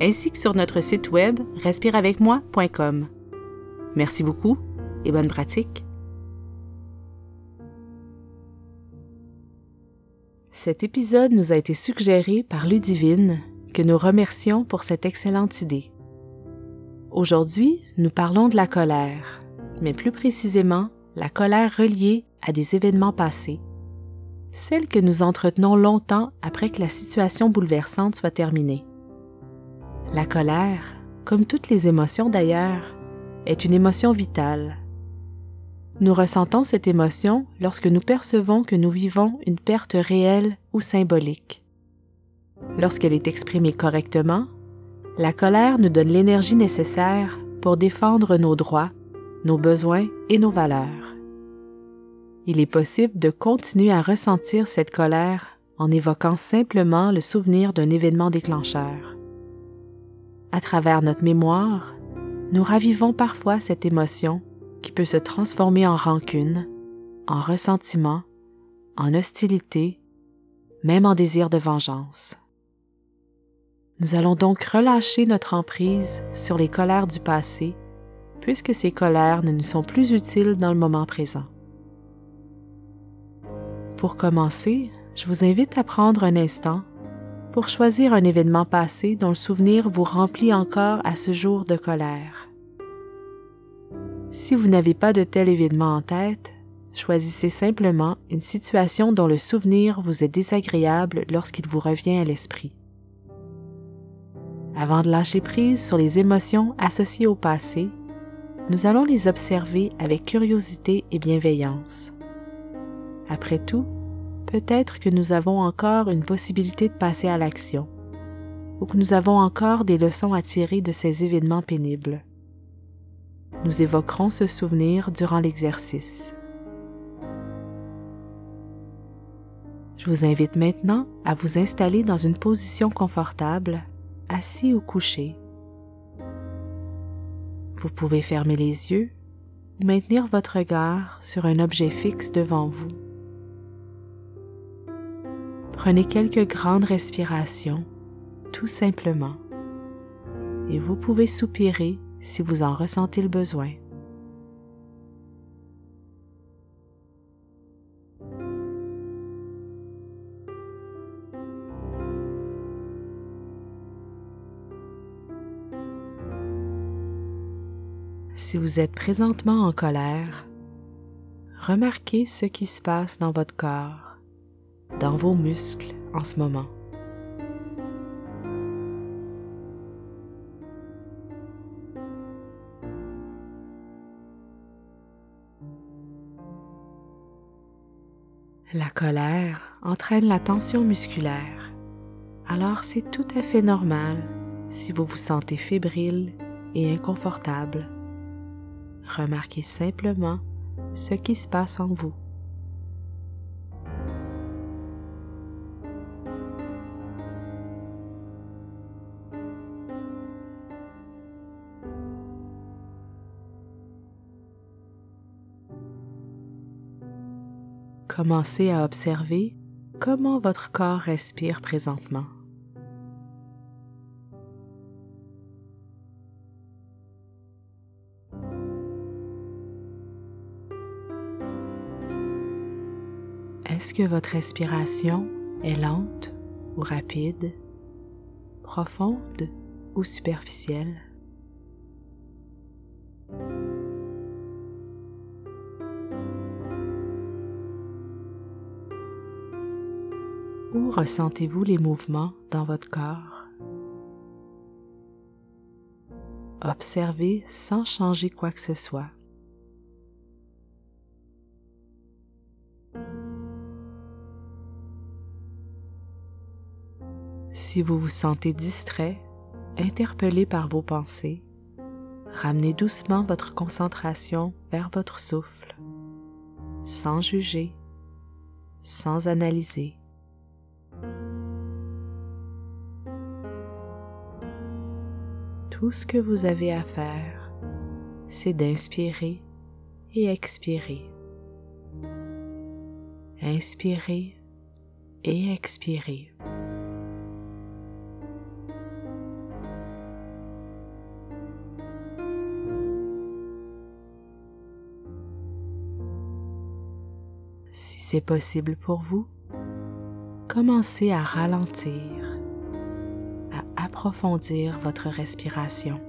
ainsi que sur notre site web respireavecmoi.com. Merci beaucoup et bonne pratique. Cet épisode nous a été suggéré par Ludivine, que nous remercions pour cette excellente idée. Aujourd'hui, nous parlons de la colère, mais plus précisément la colère reliée à des événements passés, celle que nous entretenons longtemps après que la situation bouleversante soit terminée. La colère, comme toutes les émotions d'ailleurs, est une émotion vitale. Nous ressentons cette émotion lorsque nous percevons que nous vivons une perte réelle ou symbolique. Lorsqu'elle est exprimée correctement, la colère nous donne l'énergie nécessaire pour défendre nos droits, nos besoins et nos valeurs. Il est possible de continuer à ressentir cette colère en évoquant simplement le souvenir d'un événement déclencheur. À travers notre mémoire, nous ravivons parfois cette émotion qui peut se transformer en rancune, en ressentiment, en hostilité, même en désir de vengeance. Nous allons donc relâcher notre emprise sur les colères du passé, puisque ces colères ne nous sont plus utiles dans le moment présent. Pour commencer, je vous invite à prendre un instant pour choisir un événement passé dont le souvenir vous remplit encore à ce jour de colère. Si vous n'avez pas de tel événement en tête, choisissez simplement une situation dont le souvenir vous est désagréable lorsqu'il vous revient à l'esprit. Avant de lâcher prise sur les émotions associées au passé, nous allons les observer avec curiosité et bienveillance. Après tout, peut-être que nous avons encore une possibilité de passer à l'action, ou que nous avons encore des leçons à tirer de ces événements pénibles. Nous évoquerons ce souvenir durant l'exercice. Je vous invite maintenant à vous installer dans une position confortable assis ou couché. Vous pouvez fermer les yeux ou maintenir votre regard sur un objet fixe devant vous. Prenez quelques grandes respirations, tout simplement, et vous pouvez soupirer si vous en ressentez le besoin. Si vous êtes présentement en colère, remarquez ce qui se passe dans votre corps, dans vos muscles en ce moment. La colère entraîne la tension musculaire, alors c'est tout à fait normal si vous vous sentez fébrile et inconfortable remarquez simplement ce qui se passe en vous. Commencez à observer comment votre corps respire présentement. Est-ce que votre respiration est lente ou rapide, profonde ou superficielle? Où ressentez-vous les mouvements dans votre corps? Observez sans changer quoi que ce soit. Si vous vous sentez distrait, interpellé par vos pensées, Ramenez doucement votre concentration vers votre souffle, sans juger, sans analyser. Tout ce que vous avez à faire, c'est d'inspirer et expirer. Inspirez et expirez. Si c'est possible pour vous, commencez à ralentir, approfondir votre respiration.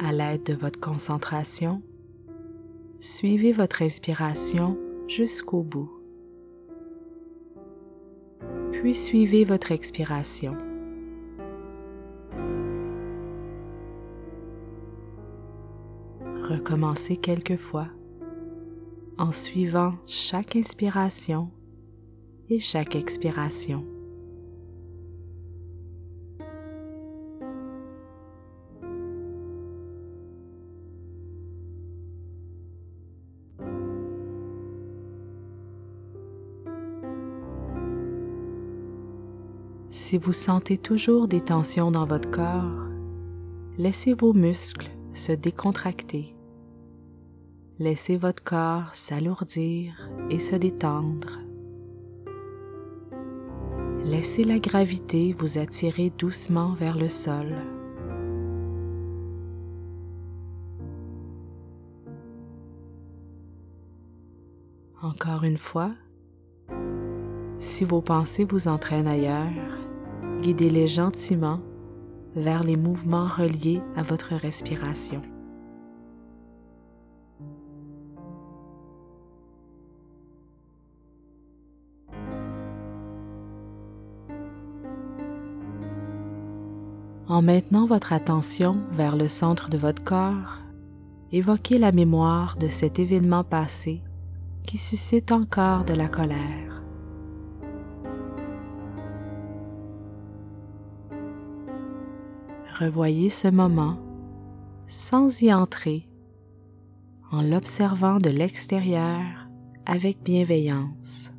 À l'aide de votre concentration, suivez votre inspiration jusqu'au bout. Puis suivez votre expiration. Recommencez quelques fois en suivant chaque inspiration et chaque expiration. Si vous sentez toujours des tensions dans votre corps, laissez vos muscles se décontracter. Laissez votre corps s'alourdir et se détendre. Laissez la gravité vous attirer doucement vers le sol. Encore une fois, si vos pensées vous entraînent ailleurs, guidez-les gentiment vers les mouvements reliés à votre respiration. En maintenant votre attention vers le centre de votre corps, évoquez la mémoire de cet événement passé qui suscite encore de la colère. revoyez ce moment sans y entrer, en l'observant de l'extérieur avec bienveillance.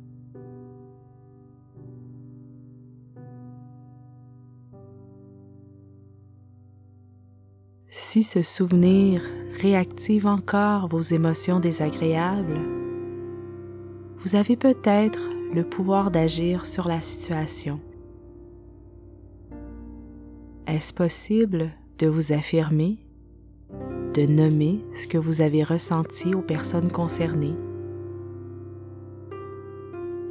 Si ce souvenir réactive encore vos émotions désagréables, vous avez peut-être le pouvoir d'agir sur la situation. Est-ce possible de vous affirmer, de nommer ce que vous avez ressenti aux personnes concernées?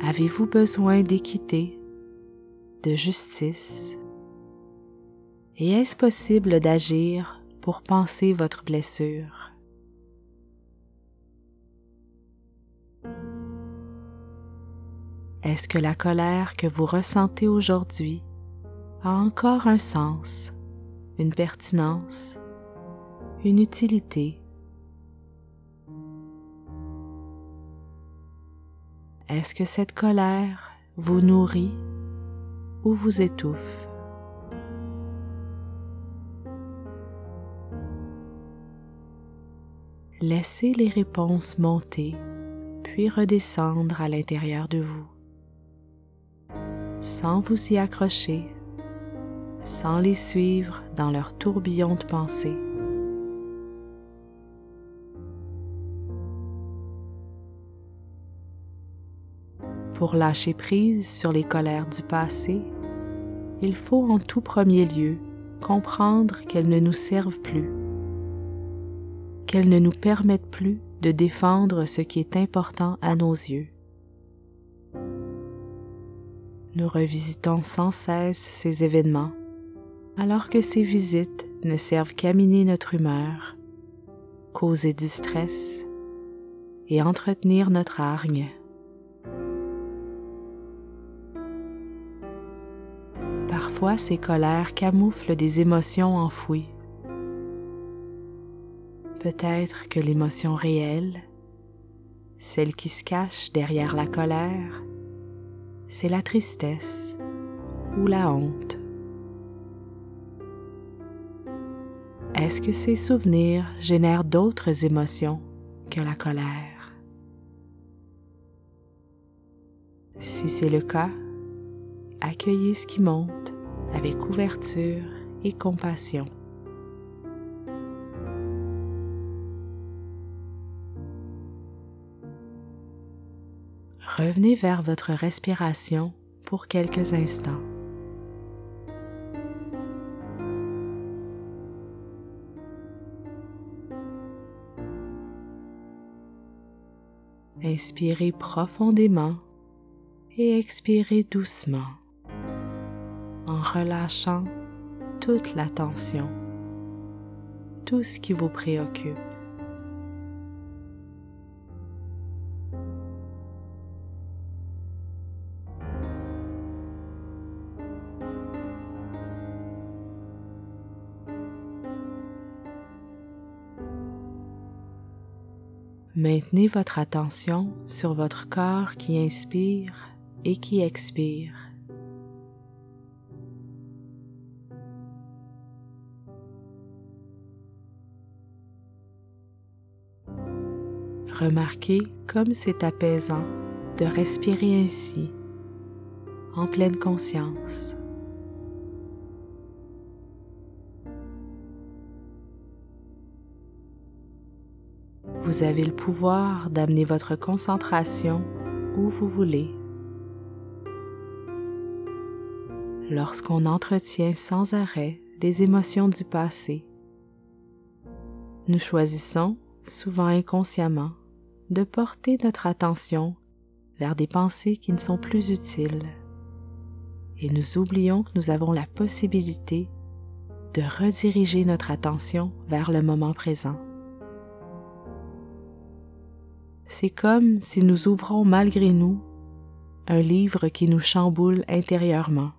Avez-vous besoin d'équité, de justice? Et est-ce possible d'agir pour penser votre blessure? Est-ce que la colère que vous ressentez aujourd'hui a encore un sens, une pertinence, une utilité? Est-ce que cette colère vous nourrit ou vous étouffe? Laissez les réponses monter puis redescendre à l'intérieur de vous, sans vous y accrocher sans les suivre dans leur tourbillon de pensée. Pour lâcher prise sur les colères du passé, il faut en tout premier lieu comprendre qu'elles ne nous servent plus, qu'elles ne nous permettent plus de défendre ce qui est important à nos yeux. Nous revisitons sans cesse ces événements alors que ces visites ne servent qu'à miner notre humeur, causer du stress et entretenir notre hargne. Parfois, ces colères camouflent des émotions enfouies. Peut-être que l'émotion réelle, celle qui se cache derrière la colère, c'est la tristesse ou la honte. Est-ce que ces souvenirs génèrent d'autres émotions que la colère? Si c'est le cas, accueillez ce qui monte avec ouverture et compassion. Revenez vers votre respiration pour quelques instants. Inspirez profondément et expirez doucement en relâchant toute la tension, tout ce qui vous préoccupe. Maintenez votre attention sur votre corps qui inspire et qui expire. Remarquez comme c'est apaisant de respirer ainsi, en pleine conscience. Vous avez le pouvoir d'amener votre concentration où vous voulez. Lorsqu'on entretient sans arrêt des émotions du passé, nous choisissons, souvent inconsciemment, de porter notre attention vers des pensées qui ne sont plus utiles. Et nous oublions que nous avons la possibilité de rediriger notre attention vers le moment présent. C'est comme si nous ouvrons malgré nous un livre qui nous chamboule intérieurement.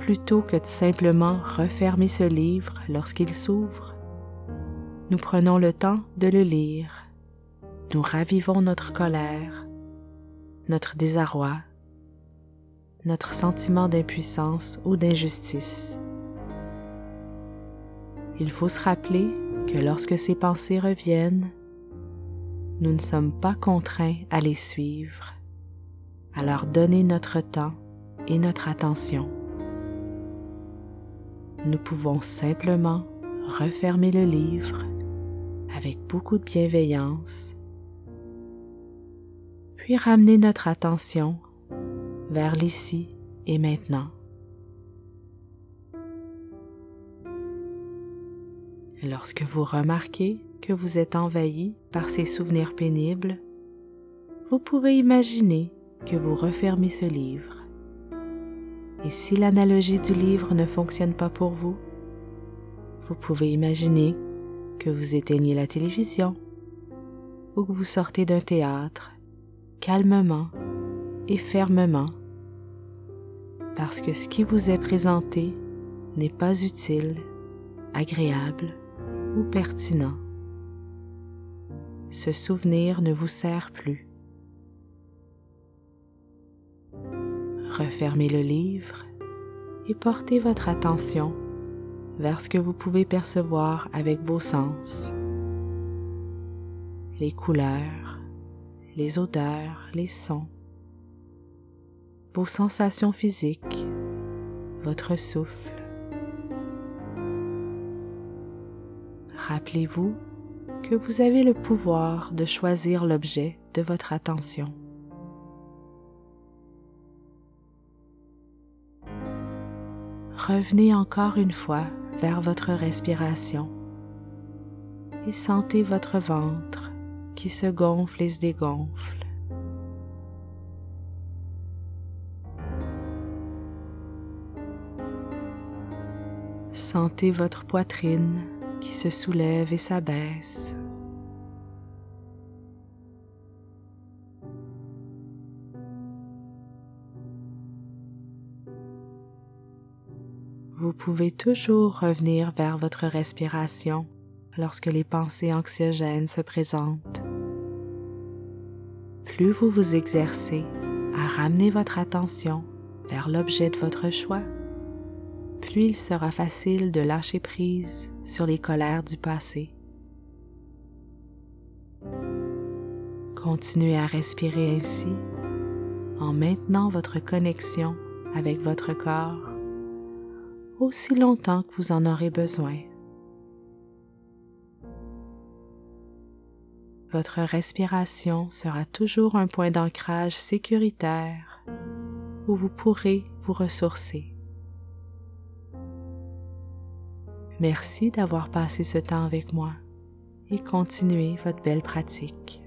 Plutôt que de simplement refermer ce livre lorsqu'il s'ouvre, nous prenons le temps de le lire. Nous ravivons notre colère, notre désarroi, notre sentiment d'impuissance ou d'injustice. Il faut se rappeler que lorsque ces pensées reviennent, nous ne sommes pas contraints à les suivre, à leur donner notre temps et notre attention. Nous pouvons simplement refermer le livre avec beaucoup de bienveillance, puis ramener notre attention vers l'ici et maintenant. Lorsque vous remarquez que vous êtes envahi par ces souvenirs pénibles, vous pouvez imaginer que vous refermez ce livre. Et si l'analogie du livre ne fonctionne pas pour vous, vous pouvez imaginer que vous éteignez la télévision ou que vous sortez d'un théâtre calmement et fermement parce que ce qui vous est présenté n'est pas utile, agréable ou pertinent ce souvenir ne vous sert plus. Refermez le livre et portez votre attention vers ce que vous pouvez percevoir avec vos sens. Les couleurs, les odeurs, les sons, vos sensations physiques, votre souffle. Rappelez-vous que vous avez le pouvoir de choisir l'objet de votre attention. Revenez encore une fois vers votre respiration et sentez votre ventre qui se gonfle et se dégonfle. Sentez votre poitrine qui se soulève et s'abaisse. Vous pouvez toujours revenir vers votre respiration lorsque les pensées anxiogènes se présentent. Plus vous vous exercez à ramener votre attention vers l'objet de votre choix, il sera facile de lâcher prise sur les colères du passé. Continuez à respirer ainsi en maintenant votre connexion avec votre corps aussi longtemps que vous en aurez besoin. Votre respiration sera toujours un point d'ancrage sécuritaire où vous pourrez vous ressourcer. Merci d'avoir passé ce temps avec moi et continuez votre belle pratique.